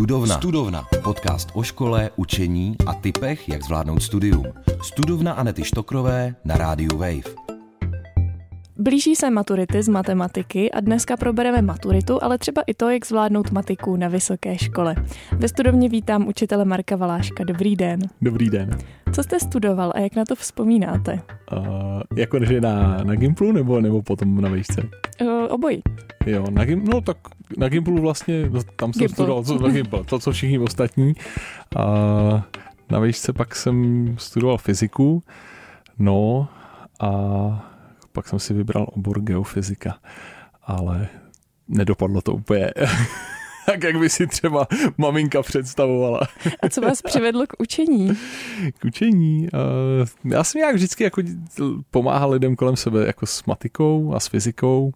Studovna. Studovna. Podcast o škole, učení a typech, jak zvládnout studium. Studovna Anety Štokrové na rádiu Wave. Blíží se maturity z matematiky a dneska probereme maturitu, ale třeba i to, jak zvládnout matiku na vysoké škole. Ve studovně vítám učitele Marka Valáška. Dobrý den. Dobrý den. Co jste studoval a jak na to vzpomínáte? Uh, jako že na, na Gimplu nebo, nebo potom na výšce? Uh, obojí. Jo, na, Gim, no tak na Gimplu vlastně, no, tam jsem Gimpl. studoval co, na Gimplu, to, co všichni ostatní. A na výšce pak jsem studoval fyziku, no a pak jsem si vybral obor geofyzika, ale nedopadlo to úplně tak, jak by si třeba maminka představovala. A co vás přivedlo k učení? K učení? Uh, já jsem nějak vždycky jako pomáhal lidem kolem sebe jako s matikou a s fyzikou.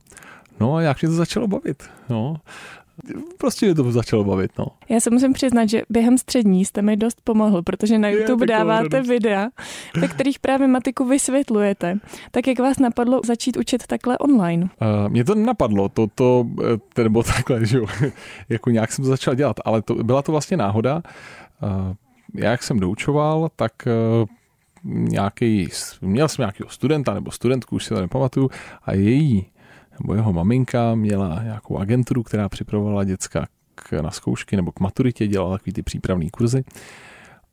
No a jak mě to začalo bavit. No prostě mě to začalo bavit, no. Já se musím přiznat, že během střední jste mi dost pomohl, protože na YouTube dáváte radost. videa, ve kterých právě matiku vysvětlujete. Tak jak vás napadlo začít učit takhle online? Uh, mě to napadlo, to, to, eh, nebo takhle, že jo, jako nějak jsem to začal dělat, ale to, byla to vlastně náhoda. Uh, já jak jsem doučoval, tak uh, nějaký, měl jsem nějakého studenta nebo studentku, už si to nepamatuju, a její nebo jeho maminka měla nějakou agenturu, která připravovala děcka k, na zkoušky nebo k maturitě, dělala takový ty přípravné kurzy.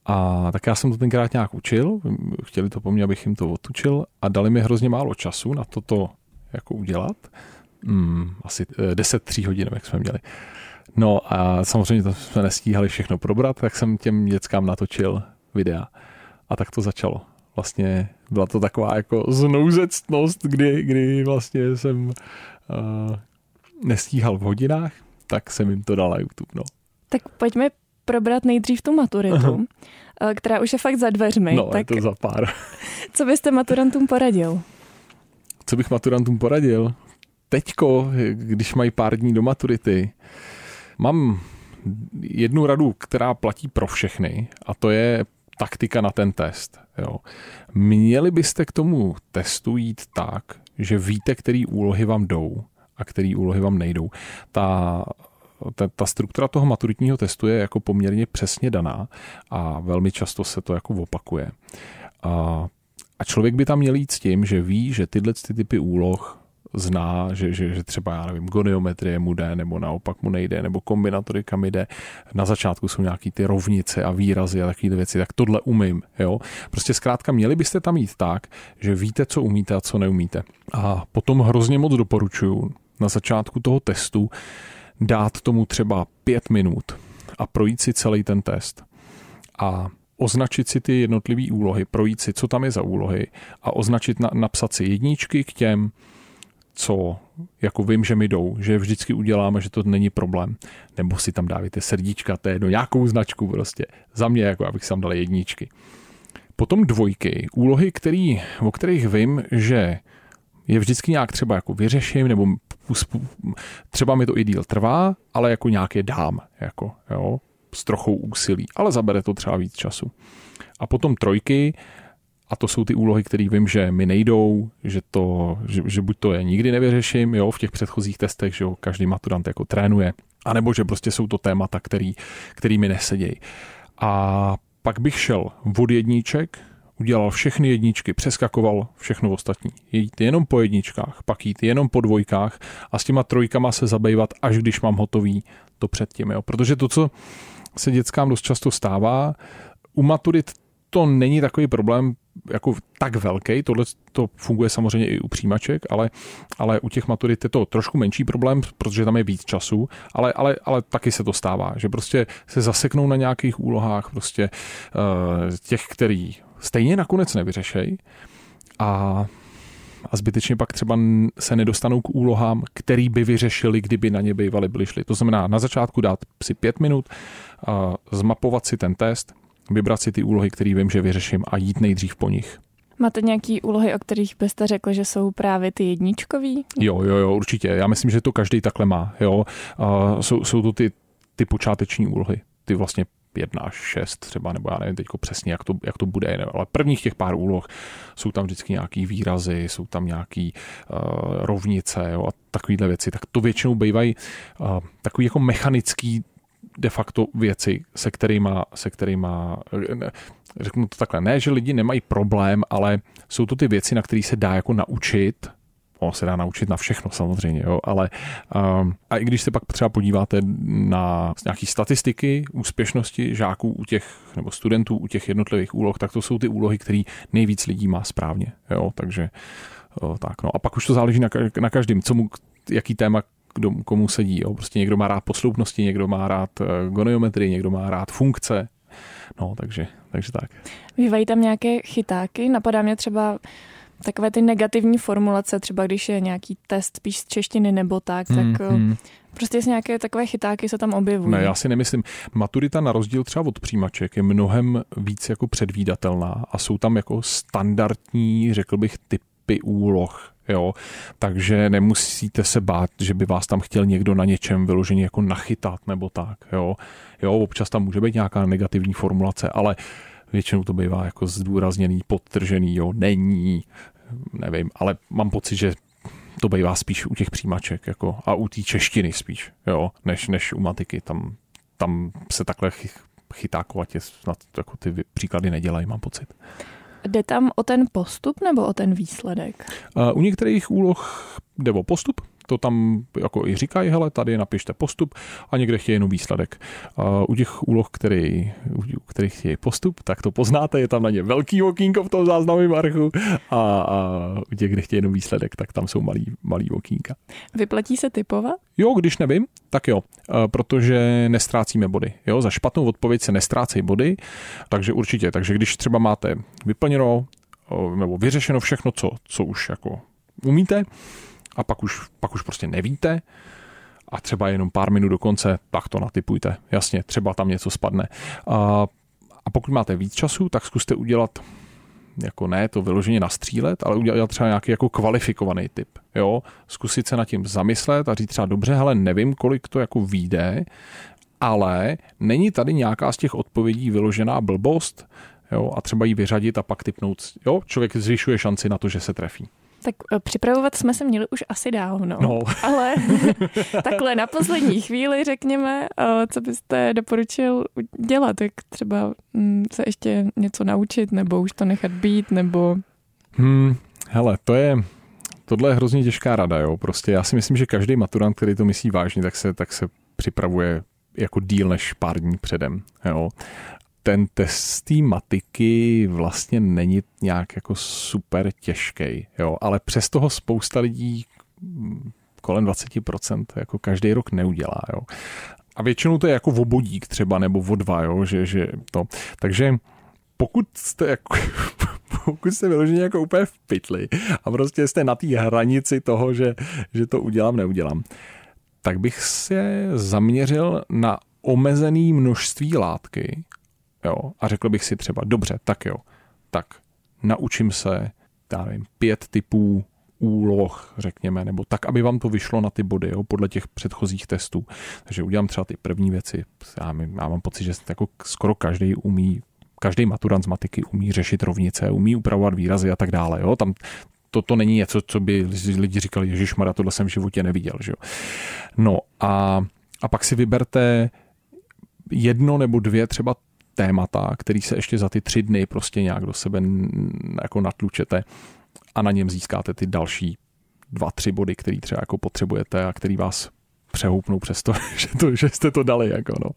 A tak já jsem to tenkrát nějak učil, chtěli to po mně, abych jim to otučil a dali mi hrozně málo času na toto jako udělat. Hmm, asi 10 3 hodin, jak jsme měli. No a samozřejmě to jsme nestíhali všechno probrat, tak jsem těm dětskám natočil videa. A tak to začalo vlastně byla to taková jako znouzectnost, kdy, kdy vlastně jsem uh, nestíhal v hodinách, tak jsem jim to dal na YouTube. No. Tak pojďme probrat nejdřív tu maturitu, uh-huh. která už je fakt za dveřmi. No, tak je to za pár. co byste maturantům poradil? Co bych maturantům poradil? Teďko, když mají pár dní do maturity, mám jednu radu, která platí pro všechny a to je taktika na ten test. Jo. Měli byste k tomu testu jít tak, že víte, který úlohy vám jdou a který úlohy vám nejdou. Ta, ta, ta struktura toho maturitního testu je jako poměrně přesně daná a velmi často se to jako opakuje. A, a člověk by tam měl jít s tím, že ví, že tyhle ty typy úloh zná, že, že, že třeba, já nevím, goniometrie mu jde, nebo naopak mu nejde, nebo kombinatorika mi jde. Na začátku jsou nějaký ty rovnice a výrazy a takové věci, tak tohle umím, jo. Prostě zkrátka měli byste tam jít tak, že víte, co umíte a co neumíte. A potom hrozně moc doporučuju na začátku toho testu dát tomu třeba pět minut a projít si celý ten test. A označit si ty jednotlivé úlohy, projít si, co tam je za úlohy a označit, na, napsat si jedničky k těm, co jako vím, že mi jdou, že vždycky uděláme, že to není problém. Nebo si tam dávíte srdíčka, to je do nějakou značku prostě. Za mě, jako abych tam dal jedničky. Potom dvojky, úlohy, který, o kterých vím, že je vždycky nějak třeba jako vyřeším, nebo třeba mi to i díl trvá, ale jako nějaké dám, jako, jo, s trochou úsilí, ale zabere to třeba víc času. A potom trojky, a to jsou ty úlohy, které vím, že mi nejdou, že, to, že, že buď to je nikdy nevyřeším, jo, v těch předchozích testech, že jo, každý maturant jako trénuje, anebo že prostě jsou to témata, který, který mi nesedějí. A pak bych šel od jedniček, udělal všechny jedničky, přeskakoval všechno ostatní. Jít jenom po jedničkách, pak jít jenom po dvojkách a s těma trojkama se zabývat, až když mám hotový to předtím. Jo. Protože to, co se dětskám dost často stává, u maturit to není takový problém jako tak velký, tohle to funguje samozřejmě i u přijímaček, ale, ale u těch maturit je to trošku menší problém, protože tam je víc času, ale, ale, ale taky se to stává, že prostě se zaseknou na nějakých úlohách prostě uh, těch, který stejně nakonec nevyřešej a a zbytečně pak třeba se nedostanou k úlohám, který by vyřešili, kdyby na ně bývali byli šli. To znamená na začátku dát si pět minut, uh, zmapovat si ten test, vybrat si ty úlohy, které vím, že vyřeším a jít nejdřív po nich. Máte nějaký úlohy, o kterých byste řekl, že jsou právě ty jedničkový? Jo, jo, jo, určitě. Já myslím, že to každý takhle má. Jo. Uh, jsou, jsou to ty, ty počáteční úlohy. Ty vlastně jedna až šest třeba, nebo já nevím teď přesně, jak to, jak to bude, nevím, ale prvních těch pár úloh jsou tam vždycky nějaký výrazy, jsou tam nějaký uh, rovnice jo, a takovéhle věci, tak to většinou bývají uh, takový jako mechanický de facto věci, se kterými, se kterýma ne, řeknu to takhle, ne, že lidi nemají problém, ale jsou to ty věci, na které se dá jako naučit, ono se dá naučit na všechno samozřejmě, jo, ale um, a i když se pak třeba podíváte na nějaké statistiky úspěšnosti žáků u těch, nebo studentů u těch jednotlivých úloh, tak to jsou ty úlohy, které nejvíc lidí má správně, jo, takže o, tak, no. A pak už to záleží na, na každém, co mu, jaký téma kdo, komu sedí. Jo. Prostě někdo má rád posloupnosti, někdo má rád uh, goniometrii, někdo má rád funkce. No, takže, takže tak. Bývají tam nějaké chytáky? Napadá mě třeba takové ty negativní formulace, třeba když je nějaký test spíš z češtiny nebo tak, hmm, tak hmm. prostě z nějaké takové chytáky se tam objevují. Ne, já si nemyslím. Maturita na rozdíl třeba od přijímaček je mnohem víc jako předvídatelná a jsou tam jako standardní, řekl bych, typy úloh. Jo, takže nemusíte se bát, že by vás tam chtěl někdo na něčem vyloženě jako nachytat nebo tak. Jo, jo občas tam může být nějaká negativní formulace, ale většinou to bývá jako zdůrazněný, podtržený, jo, není, nevím, ale mám pocit, že to bývá spíš u těch přijímaček jako, a u té češtiny spíš, jo, než, než u matiky. Tam, tam se takhle chytákovatě snad jako ty příklady nedělají, mám pocit. Jde tam o ten postup nebo o ten výsledek? U některých úloh jde o postup, to tam jako i říkají, hele, tady napište postup a někde chtějí jenom výsledek. U těch úloh, který, u kterých chtějí postup, tak to poznáte, je tam na ně velký okýnko v tom záznamovém archu a, a u těch, kde chtějí jenom výsledek, tak tam jsou malý, malý okýnka. Vyplatí se typovat? Jo, když nevím, tak jo, protože nestrácíme body. Jo, za špatnou odpověď se nestrácejí body, takže určitě. Takže když třeba máte vyplněno nebo vyřešeno všechno, co, co už jako umíte, a pak už, pak už prostě nevíte a třeba jenom pár minut do konce, tak to natypujte. Jasně, třeba tam něco spadne. A, a pokud máte víc času, tak zkuste udělat jako ne to vyloženě nastřílet, ale udělat třeba nějaký jako kvalifikovaný typ. Jo? Zkusit se nad tím zamyslet a říct třeba dobře, hele, nevím, kolik to jako vyjde, ale není tady nějaká z těch odpovědí vyložená blbost, jo? a třeba ji vyřadit a pak typnout. Jo? Člověk zvyšuje šanci na to, že se trefí. Tak eh, připravovat jsme se měli už asi dávno, no. ale takhle na poslední chvíli řekněme, eh, co byste doporučil dělat, jak třeba mm, se ještě něco naučit, nebo už to nechat být, nebo... Hmm, hele, to je, tohle je hrozně těžká rada, jo. Prostě já si myslím, že každý maturant, který to myslí vážně, tak se, tak se připravuje jako díl než pár dní předem. Jo ten test té matiky vlastně není nějak jako super těžký, jo, ale přes toho spousta lidí kolem 20% jako každý rok neudělá, jo. A většinou to je jako obodík třeba, nebo o dva, jo, že, že to. Takže pokud jste jako, pokud jste vyloženě jako úplně v pytli a prostě jste na té hranici toho, že, že to udělám, neudělám, tak bych se zaměřil na omezený množství látky Jo, a řekl bych si třeba, dobře, tak jo, tak naučím se, já nevím, pět typů úloh, řekněme, nebo tak, aby vám to vyšlo na ty body, jo, podle těch předchozích testů. Takže udělám třeba ty první věci. Já, já mám pocit, že jako skoro každý umí, každý maturant z matiky umí řešit rovnice, umí upravovat výrazy a tak dále. Jo. Tam to, to není něco, co by lidi říkali, Ježíš Mara, tohle jsem v životě neviděl. Že jo. No a, a pak si vyberte jedno nebo dvě třeba témata, který se ještě za ty tři dny prostě nějak do sebe jako natlučete a na něm získáte ty další dva, tři body, který třeba jako potřebujete a který vás přehoupnou přes to, že, to, že jste to dali. Jako no.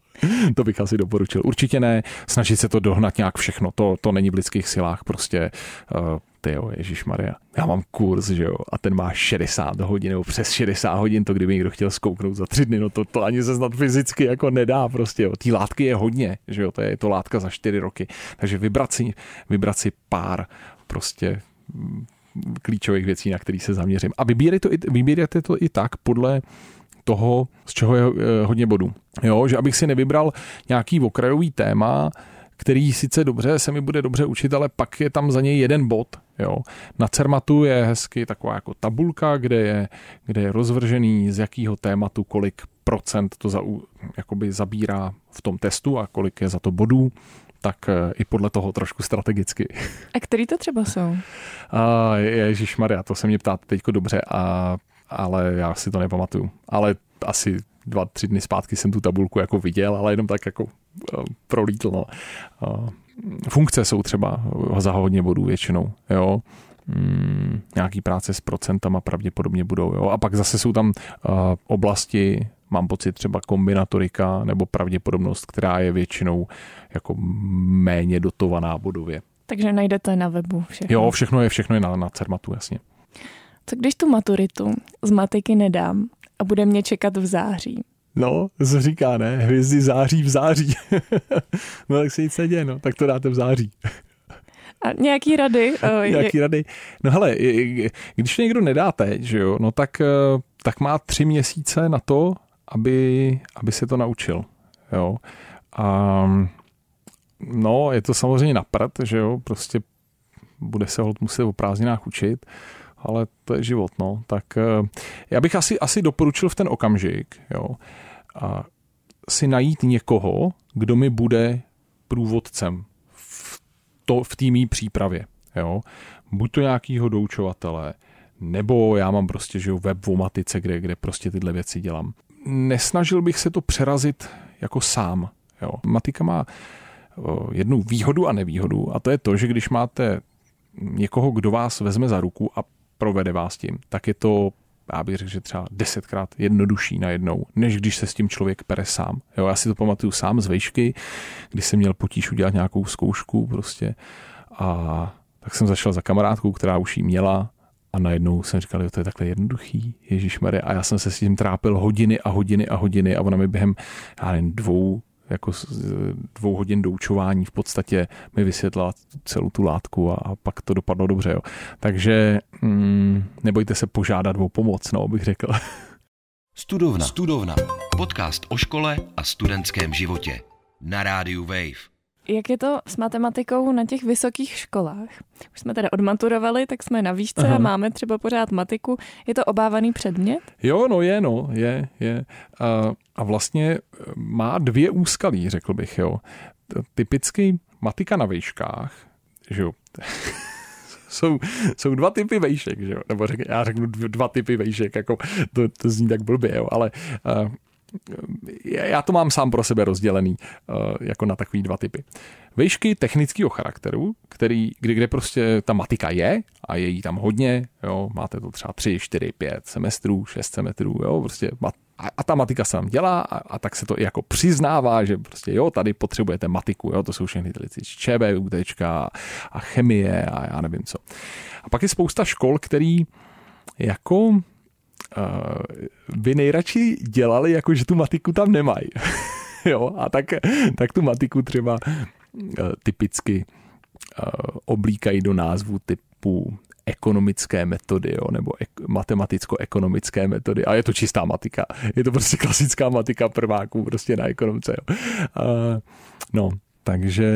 To bych asi doporučil. Určitě ne snažit se to dohnat nějak všechno. To, to není v lidských silách. Prostě uh, ty jo, Ježíš Maria. Já mám kurz, že jo, a ten má 60 hodin nebo přes 60 hodin, to kdyby někdo chtěl zkouknout za tři dny, no to, to ani se snad fyzicky jako nedá prostě, jo. Tý látky je hodně, že jo, to je to látka za čtyři roky. Takže vybrat si, vybrat si pár prostě mm, klíčových věcí, na který se zaměřím. A vybírejte to, to i tak podle toho, z čeho je eh, hodně bodů. Jo, že abych si nevybral nějaký okrajový téma, který sice dobře se mi bude dobře učit, ale pak je tam za něj jeden bod. Jo. Na Cermatu je hezky taková jako tabulka, kde je, kde je rozvržený z jakého tématu kolik procent to za, jakoby zabírá v tom testu a kolik je za to bodů tak eh, i podle toho trošku strategicky. A který to třeba jsou? A Ježíš Maria, to se mě ptáte teďko dobře, a, ale já si to nepamatuju. Ale asi dva, tři dny zpátky jsem tu tabulku jako viděl, ale jenom tak jako prolítl. No. Funkce jsou třeba za hodně bodů většinou, jo. Hmm, nějaký práce s procentama pravděpodobně budou, jo. A pak zase jsou tam uh, oblasti, mám pocit třeba kombinatorika nebo pravděpodobnost, která je většinou jako méně dotovaná bodově. Takže najdete na webu všechno. Jo, všechno je, všechno je na, na Cermatu, jasně. Co když tu maturitu z matiky nedám a bude mě čekat v září? No, to říká, ne? Hvězdy září v září. no tak se nic neděje, no. Tak to dáte v září. A nějaký rady? nějaký je... rady? No hele, když někdo nedáte, že jo, no tak, eh, tak má tři měsíce na to, aby, aby se to naučil. Jo. A no, je to samozřejmě na prd, že jo, prostě bude se hold muset o prázdninách učit, ale to je život, no. Tak eh, já bych asi, asi doporučil v ten okamžik, jo, a si najít někoho, kdo mi bude průvodcem v, to, v té přípravě, jo. Buď to nějakýho doučovatele, nebo já mám prostě že web v matice, kde, kde prostě tyhle věci dělám. Nesnažil bych se to přerazit jako sám. Jo. Matika má jednu výhodu a nevýhodu a to je to, že když máte někoho, kdo vás vezme za ruku a provede vás tím, tak je to já bych řekl, že třeba desetkrát jednodušší najednou, než když se s tím člověk pere sám. Jo, já si to pamatuju sám z vejšky, když jsem měl potíž udělat nějakou zkoušku prostě a tak jsem zašel za kamarádkou, která už jí měla a najednou jsem říkal, jo, to je takhle jednoduchý, Ježíš A já jsem se s tím trápil hodiny a hodiny a hodiny a ona mi během, já nevím, dvou, jako dvou hodin doučování v podstatě mi vysvětlila celou tu látku a, a pak to dopadlo dobře. Jo. Takže mm, nebojte se požádat o pomoc, no, bych řekl. Studovna. Studovna. Podcast o škole a studentském životě. Na rádiu Wave. Jak je to s matematikou na těch vysokých školách? Už jsme teda odmaturovali, tak jsme na výšce Aha. a máme třeba pořád matiku. Je to obávaný předmět? Jo, no je, no, je, je. A, a vlastně e, má dvě úskalí, řekl bych, jo. Typicky matika na výškách, že jo, jsou, jsou dva typy vejšek, že jo? nebo řek, já řeknu dva typy vejšek, jako to, to zní tak blbě, jo? ale uh, já to mám sám pro sebe rozdělený eh, jako na takový dva typy. Vejšky technického charakteru, který, kdy, kde prostě ta matika je a je jí tam hodně, jo, máte to třeba 3, 4, 5 semestrů, 6 semestrů, jo, prostě a, a ta matika se tam dělá a, a, tak se to i jako přiznává, že prostě jo, tady potřebujete matiku, jo, to jsou všechny ty věci, ČB, a, chemie a já nevím co. A pak je spousta škol, který jako by nejradši dělali, jako že tu matiku tam nemají. jo, a tak, tak tu matiku třeba uh, typicky uh, oblíkají do názvu typu ekonomické metody, jo, nebo ek- matematicko-ekonomické metody. A je to čistá matika. Je to prostě klasická matika prváků prostě na ekonomce. Jo. Uh, no, takže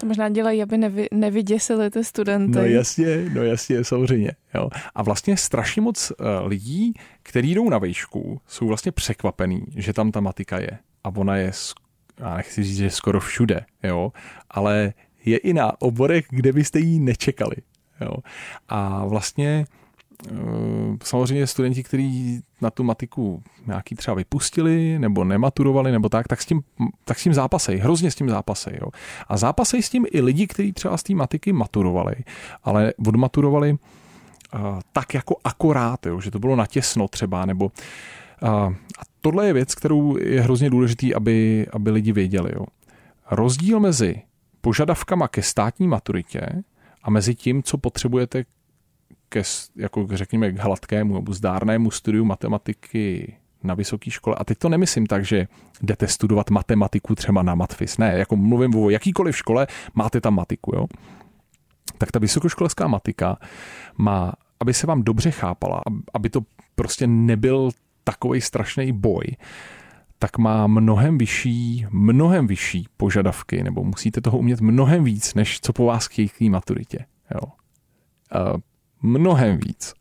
to možná dělají, aby nevy, nevyděsili ty studenty. No jasně, no jasně, samozřejmě. Jo. A vlastně strašně moc uh, lidí, kteří jdou na vejšku, jsou vlastně překvapený, že tam ta matika je. A ona je, já nechci říct, že skoro všude, jo, ale je i na oborech, kde byste ji nečekali. Jo. A vlastně Eh, samozřejmě studenti, kteří na tu matiku nějaký třeba vypustili nebo nematurovali nebo tak, tak s tím, tak s tím zápasejí, hrozně s tím zápasejí. Jo. A zápasejí s tím i lidi, kteří třeba z té matiky maturovali, ale odmaturovali uh, tak jako akorát, jo, že to bylo natěsno třeba, nebo uh, a tohle je věc, kterou je hrozně důležitý, aby, aby lidi věděli. Jo. Rozdíl mezi požadavkama ke státní maturitě a mezi tím, co potřebujete ke, jako řekněme, k hladkému nebo zdárnému studiu matematiky na vysoké škole. A teď to nemyslím tak, že jdete studovat matematiku třeba na matfis. Ne, jako mluvím o jakýkoliv škole, máte tam matiku, jo. Tak ta vysokoškolská matika má, aby se vám dobře chápala, aby to prostě nebyl takový strašný boj, tak má mnohem vyšší, mnohem vyšší požadavky, nebo musíte toho umět mnohem víc, než co po vás chtějí k maturitě. Jo mnohem víc.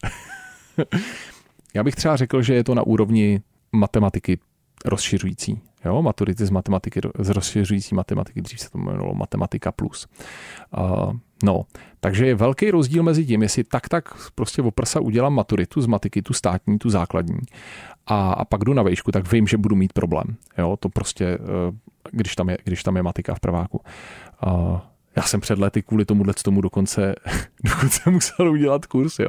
Já bych třeba řekl, že je to na úrovni matematiky rozšiřující. Jo, maturity z matematiky, z rozšiřující matematiky, dřív se to jmenovalo matematika plus. Uh, No, takže je velký rozdíl mezi tím, jestli tak tak prostě oprsa udělám maturitu z matiky, tu státní, tu základní, a, a pak jdu na vejšku, tak vím, že budu mít problém. Jo, to prostě, eh, když tam je, když tam je matika v prváku. Já jsem před lety kvůli tomuhle tomu dokonce, dokonce musel udělat kurz, jo.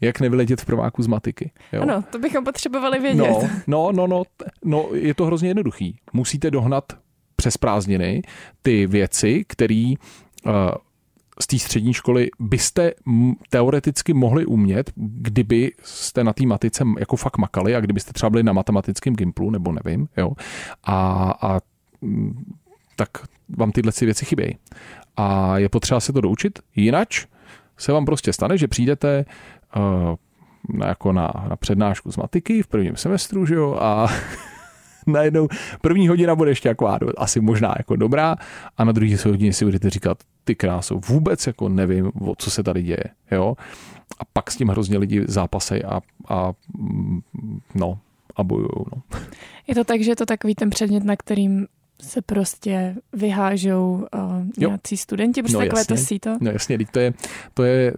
Jak nevyletět v prváku z matiky. Jo. Ano, to bychom potřebovali vědět. No, no, no, no, no, je to hrozně jednoduchý. Musíte dohnat přes prázdniny ty věci, které uh, z té střední školy byste teoreticky mohli umět, kdyby jste na té matice jako fakt makali a kdybyste třeba byli na matematickém gimplu, nebo nevím, jo. A, a tak vám tyhle věci chybějí. A je potřeba se to doučit, jinak se vám prostě stane, že přijdete uh, jako na, na přednášku z matiky v prvním semestru, že jo, a najednou první hodina bude ještě jako asi možná jako dobrá a na druhé hodině si budete říkat, ty krásu, vůbec jako nevím, o co se tady děje, jo. A pak s tím hrozně lidi zápasej a, a no, a bojujou, no. Je to tak, že je to takový ten předmět, na kterým se prostě vyhážou uh, nějací jo. studenti, prostě no, takové jasně. to síto? No jasně, to je, to je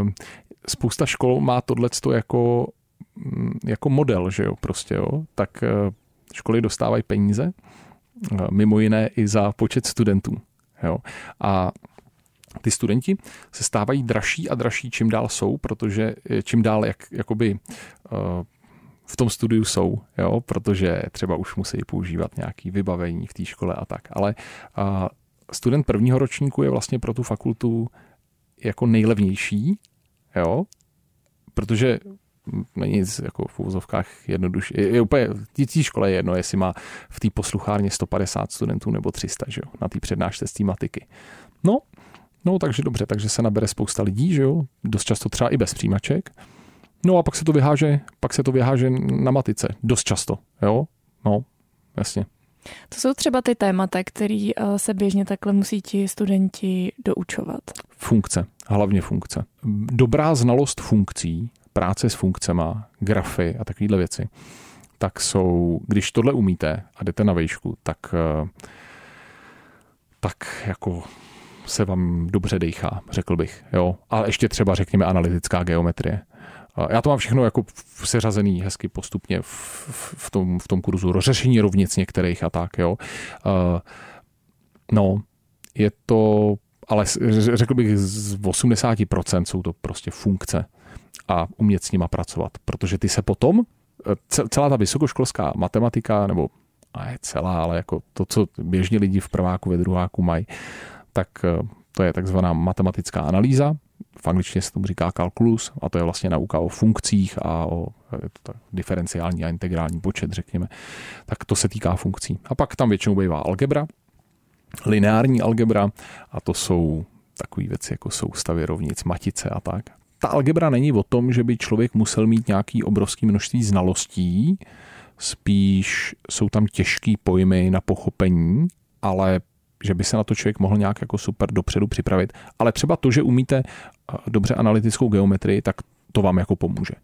um, spousta škol má tohleto jako, mm, jako model, že jo, prostě jo, tak uh, školy dostávají peníze, uh, mimo jiné i za počet studentů, jo, a ty studenti se stávají dražší a dražší, čím dál jsou, protože čím dál jak, jakoby uh, v tom studiu jsou, jo, protože třeba už musí používat nějaké vybavení v té škole a tak. Ale student prvního ročníku je vlastně pro tu fakultu jako nejlevnější, jo, protože není nic jako v úvozovkách jednodušší. Je, je úplně, té škole je jedno, jestli má v té posluchárně 150 studentů nebo 300, že jo, na té přednášce z té matiky. No, no, takže dobře, takže se nabere spousta lidí, že jo, dost často třeba i bez přijímaček. No a pak se to vyháže, pak se to vyháže na matice. Dost často, jo? No, jasně. To jsou třeba ty témata, které eh, se běžně takhle musí ti studenti doučovat. Funkce, hlavně funkce. Dobrá znalost funkcí, práce s funkcema, grafy a takovéhle věci, tak jsou, když tohle umíte a jdete na vejšku, tak, eh, tak jako se vám dobře dejchá, řekl bych. Jo? A ještě třeba řekněme analytická geometrie. Já to mám všechno jako seřazený hezky postupně v, v, tom, v tom kurzu. Rozřešení rovnic některých a tak, jo. No, je to, ale řekl bych z 80% jsou to prostě funkce a umět s nima pracovat, protože ty se potom, e, celá ta vysokoškolská matematika, nebo a je celá, ale jako to, co běžně lidi v prváku, ve druháku mají, tak e, to je takzvaná matematická analýza, v angličtině se tomu říká kalkulus a to je vlastně nauka o funkcích a o to diferenciální a integrální počet, řekněme. Tak to se týká funkcí. A pak tam většinou bývá algebra, lineární algebra a to jsou takové věci jako soustavy rovnic, matice a tak. Ta algebra není o tom, že by člověk musel mít nějaký obrovský množství znalostí, spíš jsou tam těžký pojmy na pochopení, ale že by se na to člověk mohl nějak jako super dopředu připravit. Ale třeba to, že umíte eh, dobře analytickou geometrii, tak to vám jako pomůže.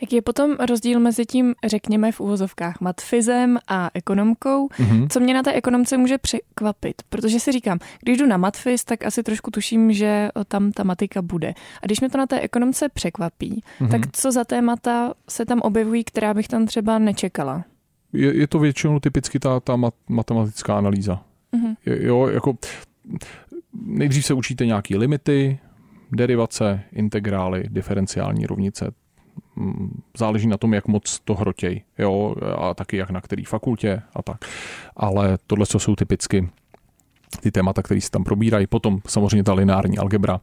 Jaký je potom rozdíl mezi tím, řekněme v úvozovkách, matfizem a ekonomkou? Mm-hmm. Co mě na té ekonomce může překvapit? Protože si říkám, když jdu na matfiz, tak asi trošku tuším, že tam ta matika bude. A když mě to na té ekonomce překvapí, mm-hmm. tak co za témata se tam objevují, která bych tam třeba nečekala? Je, je to většinou typicky ta, ta matematická analýza. Mm-hmm. Jo, jako nejdřív se učíte nějaké limity, derivace, integrály, diferenciální rovnice. Záleží na tom, jak moc to hrotěj, jo, a taky jak na který fakultě a tak. Ale tohle co jsou typicky ty témata, které se tam probírají. Potom samozřejmě ta lineární algebra,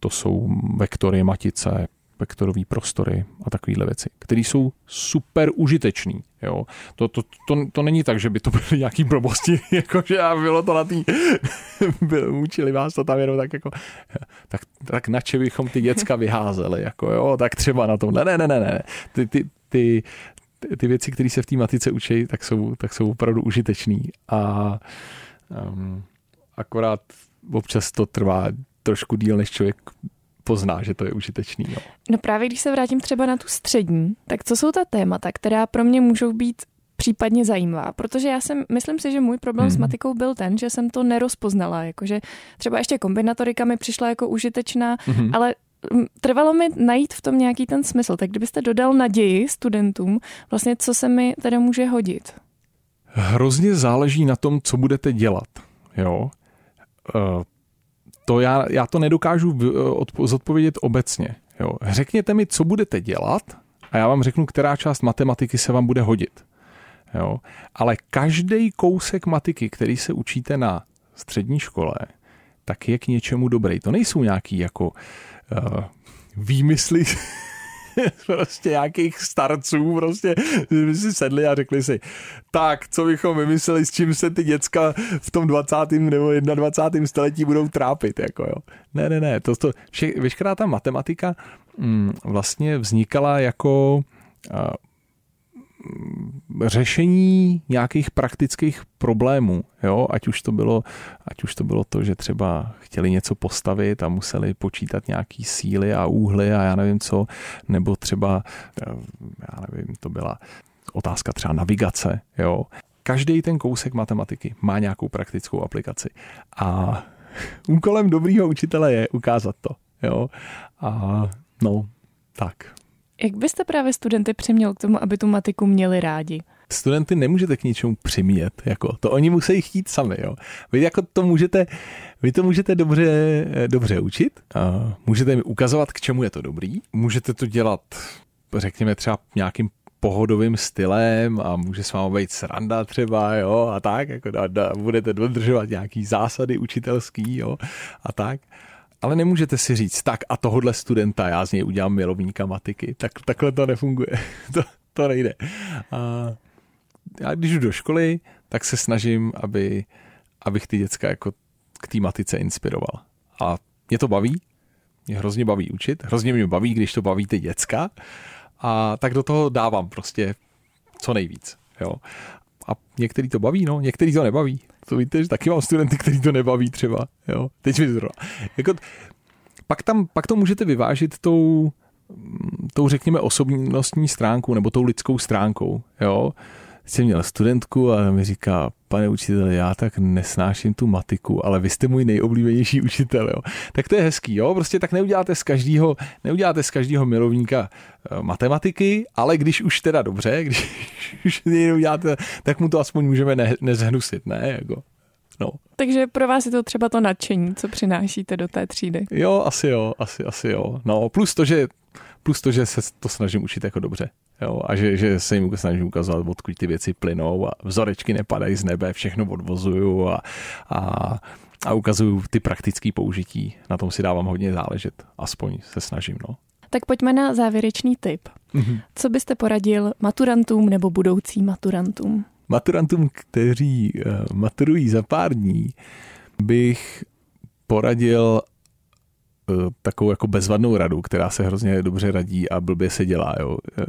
to jsou vektory, matice, vektorové prostory a takovéhle věci, které jsou super užitečný. Jo. To, to, to, to, není tak, že by to byly nějaký blbosti, jakože a bylo to na tý, učili vás to tam jenom tak jako, tak, tak na če bychom ty děcka vyházeli, jako jo, tak třeba na tom, ne, ne, ne, ne, ne. Ty, ty, ty, ty věci, které se v té matice učí, tak jsou, tak jsou opravdu užitečný a um, akorát občas to trvá trošku díl, než člověk pozná, že to je užitečný. No. no právě když se vrátím třeba na tu střední, tak co jsou ta témata, která pro mě můžou být případně zajímavá, protože já jsem, myslím si, že můj problém hmm. s matikou byl ten, že jsem to nerozpoznala, jakože třeba ještě kombinatorika mi přišla jako užitečná, hmm. ale mm, trvalo mi najít v tom nějaký ten smysl. Tak kdybyste dodal naději studentům, vlastně co se mi tady může hodit? Hrozně záleží na tom, co budete dělat. Jo? To já, já to nedokážu zodpovědět obecně. Jo? Řekněte mi, co budete dělat a já vám řeknu, která část matematiky se vám bude hodit. Jo? Ale každý kousek matiky, který se učíte na střední škole, tak je k něčemu dobrý. To nejsou nějaký jako uh, výmysly prostě nějakých starců, prostě by si sedli a řekli si, tak, co bychom vymysleli, s čím se ty děcka v tom 20. nebo 21. století budou trápit, jako jo. Ne, ne, ne, to, to, vše, veškerá ta matematika mm, vlastně vznikala jako uh, řešení nějakých praktických problémů, jo? Ať, už to bylo, ať už to bylo to, že třeba chtěli něco postavit a museli počítat nějaký síly a úhly a já nevím co, nebo třeba, já nevím, to byla otázka třeba navigace, jo? Každý ten kousek matematiky má nějakou praktickou aplikaci a úkolem dobrýho učitele je ukázat to, jo? A no, tak. Jak byste právě studenty přiměl k tomu, aby tu matiku měli rádi? Studenty nemůžete k ničemu přimět, jako to oni musí chtít sami, jo. Vy jako to můžete, vy to můžete dobře, dobře učit, a můžete mi ukazovat, k čemu je to dobrý, můžete to dělat, řekněme třeba nějakým pohodovým stylem a může s vámi být sranda třeba, jo, a tak, jako da, da, budete dodržovat nějaký zásady učitelský, jo, a tak ale nemůžete si říct, tak a tohohle studenta já z něj udělám milovníka matiky. Tak, takhle to nefunguje. to, to nejde. A já když jdu do školy, tak se snažím, aby, abych ty děcka jako k té matice inspiroval. A mě to baví, mě hrozně baví učit, hrozně mě baví, když to baví ty děcka a tak do toho dávám prostě co nejvíc. Jo. A některý to baví, no, některý to nebaví. To víte, že taky mám studenty, který to nebaví třeba. Jo. Teď mi to jako, pak, tam, pak to můžete vyvážit tou, tou, řekněme, osobnostní stránkou nebo tou lidskou stránkou. Jo jsem měl studentku a mi říká, pane učiteli, já tak nesnáším tu matiku, ale vy jste můj nejoblíbenější učitel, jo. Tak to je hezký, jo, prostě tak neuděláte z každého, neuděláte z každého milovníka eh, matematiky, ale když už teda dobře, když už neuděláte, tak mu to aspoň můžeme ne, nezhnusit, ne, jako. No. Takže pro vás je to třeba to nadšení, co přinášíte do té třídy. Jo, asi jo, asi, asi jo. No, plus to, že, plus to, že se to snažím učit jako dobře. Jo, a že, že se jim snažím ukazovat, odkud ty věci plynou a vzorečky nepadají z nebe, všechno odvozuju a, a, a ukazuju ty praktické použití. Na tom si dávám hodně záležet, aspoň se snažím. No. Tak pojďme na závěrečný tip. Mm-hmm. Co byste poradil maturantům nebo budoucím maturantům? Maturantům, kteří uh, maturují za pár dní, bych poradil, Eh, takovou jako bezvadnou radu, která se hrozně dobře radí a blbě se dělá, jo. Eh,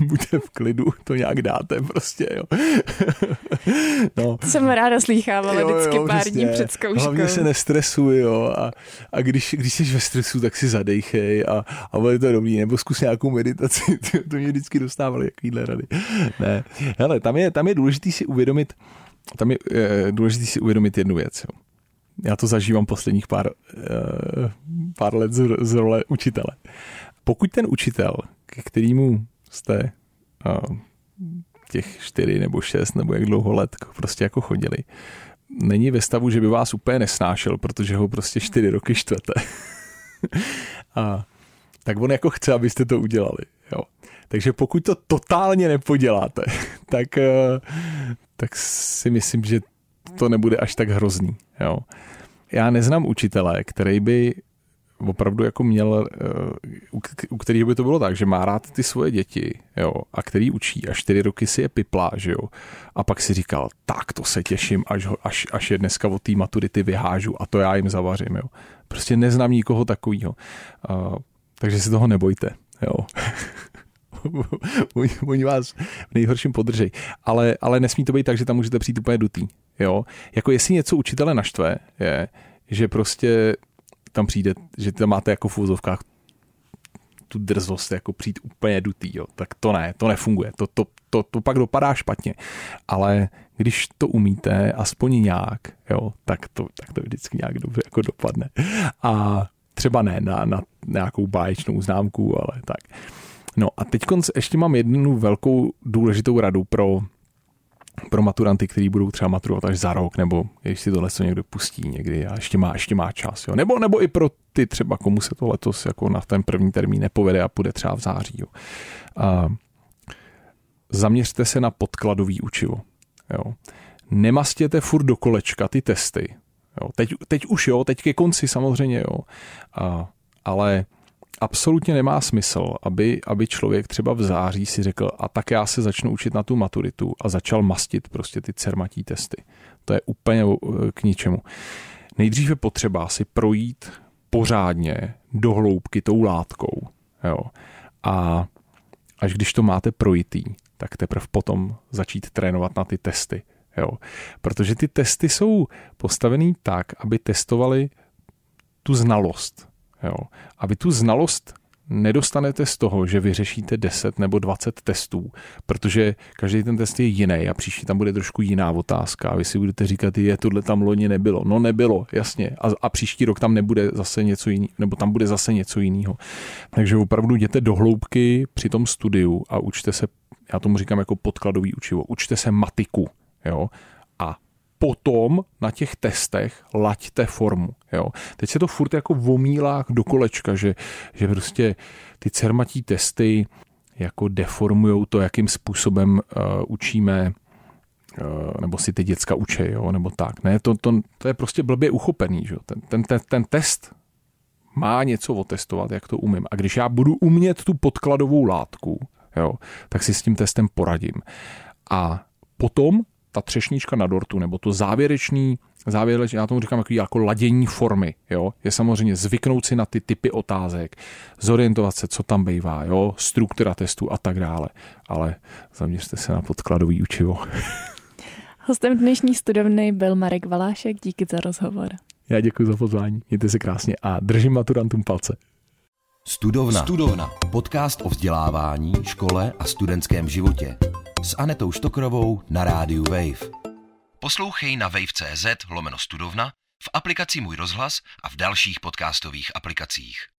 buďte v klidu, to nějak dáte prostě, jo. no. To jsem ráda slýchávala jo, vždycky jo, pár přesně. dní před zkouškou. Hlavně se nestresuj, jo, a, a když, když jsi ve stresu, tak si zadejchej a, a bude to dobrý, nebo zkus nějakou meditaci, to, to mě vždycky dostávali jakýhle rady. Ne, hele, tam je, tam je důležité si uvědomit, tam je, je důležité si uvědomit jednu věc, jo já to zažívám posledních pár, uh, pár let z, role učitele. Pokud ten učitel, ke kterému jste uh, těch čtyři nebo šest nebo jak dlouho let prostě jako chodili, není ve stavu, že by vás úplně nesnášel, protože ho prostě čtyři roky štvete. a tak on jako chce, abyste to udělali. Jo. Takže pokud to totálně nepoděláte, tak, tak si myslím, že to nebude až tak hrozný. Jo. Já neznám učitele, který by opravdu jako měl, eh, u kterých by to bylo tak, že má rád ty svoje děti, jo, a který učí a čtyři roky si je piplá, že jo, a pak si říkal, tak to se těším, až, ho, až, až je dneska od té maturity vyhážu a to já jim zavařím, jo. Prostě neznám nikoho takového. Uh, takže si toho nebojte, jo. oni, vás v nejhorším podržej. Ale, ale nesmí to být tak, že tam můžete přijít úplně dutý. Jo? Jako jestli něco učitele naštve, je, že prostě tam přijde, že tam máte jako v úzovkách tu drzost jako přijít úplně dutý, jo. tak to ne, to nefunguje, to, to, to, to pak dopadá špatně. Ale když to umíte aspoň nějak, jo, tak to, tak to vždycky nějak dobře jako dopadne. A třeba ne na, na nějakou báječnou známku, ale tak. No a teď ještě mám jednu velkou důležitou radu pro pro maturanty, kteří budou třeba maturovat až za rok, nebo když si to leto někdo pustí někdy a ještě má, ještě má čas. Jo. Nebo, nebo i pro ty třeba, komu se to letos jako na ten první termín nepovede a půjde třeba v září. Jo. A zaměřte se na podkladový učivo. Jo. Nemastěte furt do kolečka ty testy. Jo. Teď, teď už jo, teď ke konci samozřejmě jo. A, ale absolutně nemá smysl, aby, aby člověk třeba v září si řekl, a tak já se začnu učit na tu maturitu a začal mastit prostě ty cermatí testy. To je úplně eh, k ničemu. Nejdříve potřeba si projít pořádně do hloubky tou látkou. Jo. A až když to máte projitý, tak teprve potom začít trénovat na ty testy. Jo. Protože ty testy jsou postavený tak, aby testovali tu znalost. Jo. A vy tu znalost nedostanete z toho, že vyřešíte 10 nebo 20 testů, protože každý ten test je jiný a příští tam bude trošku jiná otázka a vy si budete říkat, je, tohle tam loni nebylo. No nebylo, jasně. A, a příští rok tam nebude zase něco jiného, nebo tam bude zase něco jiného. Takže opravdu jděte do hloubky při tom studiu a učte se, já tomu říkám jako podkladový učivo, učte se matiku. Jo? Potom na těch testech laďte formu. Jo. Teď se to furt jako vomílá do kolečka, že, že prostě ty cermatí testy jako deformují to, jakým způsobem uh, učíme uh, nebo si ty děcka učí, jo, nebo tak. Ne, to, to, to je prostě blbě uchopený. Že? Ten, ten, ten, ten test má něco otestovat, jak to umím. A když já budu umět tu podkladovou látku, jo, tak si s tím testem poradím. A potom ta třešnička na dortu, nebo to závěrečný, závěrečný, já tomu říkám jako, jako ladění formy, jo, je samozřejmě zvyknout si na ty typy otázek, zorientovat se, co tam bývá, jo, struktura testu a tak dále, ale zaměřte se na podkladový učivo. Hostem dnešní studovny byl Marek Valášek, díky za rozhovor. Já děkuji za pozvání, mějte se krásně a držím maturantům palce. Studovna. Studovna. Podcast o vzdělávání, škole a studentském životě s Anetou Štokrovou na rádiu Wave. Poslouchej na wave.cz lomeno studovna, v aplikaci Můj rozhlas a v dalších podcastových aplikacích.